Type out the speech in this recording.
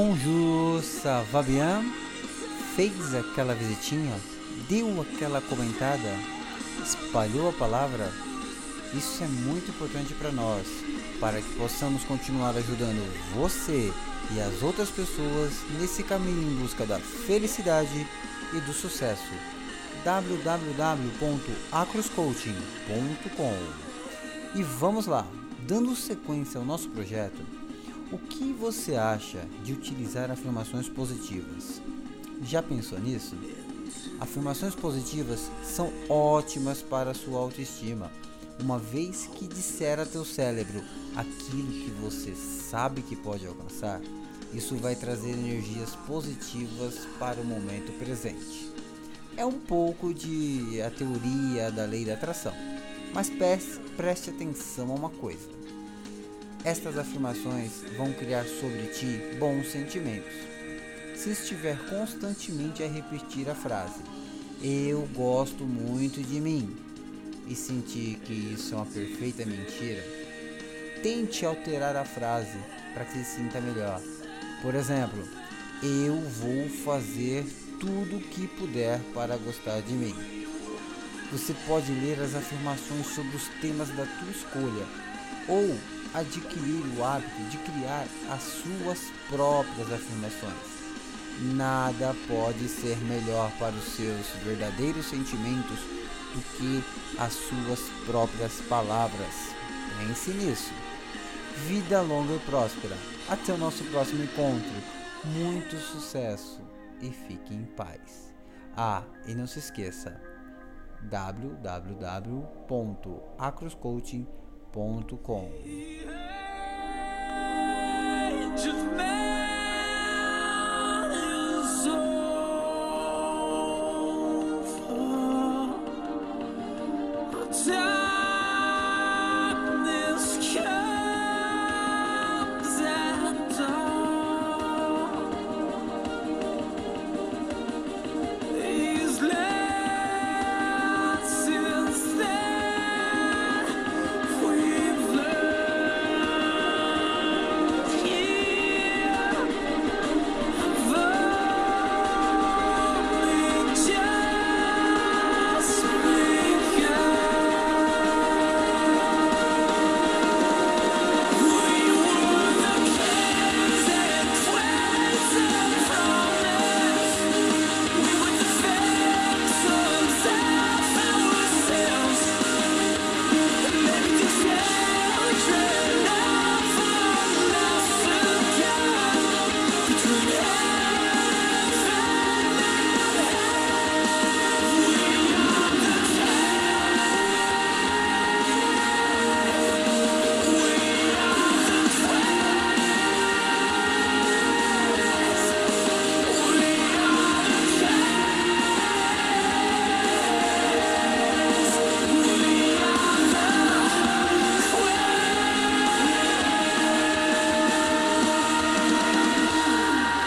Bonjour, ça bien? Fez aquela visitinha? Deu aquela comentada? Espalhou a palavra? Isso é muito importante para nós, para que possamos continuar ajudando você e as outras pessoas nesse caminho em busca da felicidade e do sucesso. www.acroscoaching.com E vamos lá, dando sequência ao nosso projeto, o que você acha de utilizar afirmações positivas? Já pensou nisso? Afirmações positivas são ótimas para a sua autoestima, uma vez que disser a teu cérebro aquilo que você sabe que pode alcançar, isso vai trazer energias positivas para o momento presente. É um pouco de a teoria da lei da atração, mas preste, preste atenção a uma coisa. Estas afirmações vão criar sobre ti bons sentimentos. Se estiver constantemente a repetir a frase Eu gosto muito de mim e sentir que isso é uma perfeita mentira, tente alterar a frase para que se sinta melhor. Por exemplo, eu vou fazer tudo o que puder para gostar de mim. Você pode ler as afirmações sobre os temas da tua escolha ou adquirir o hábito de criar as suas próprias afirmações. Nada pode ser melhor para os seus verdadeiros sentimentos do que as suas próprias palavras. Pense nisso. Vida longa e próspera. Até o nosso próximo encontro. Muito sucesso e fique em paz. Ah, e não se esqueça www.acroscoaching.com www.radiocultura.com. Tell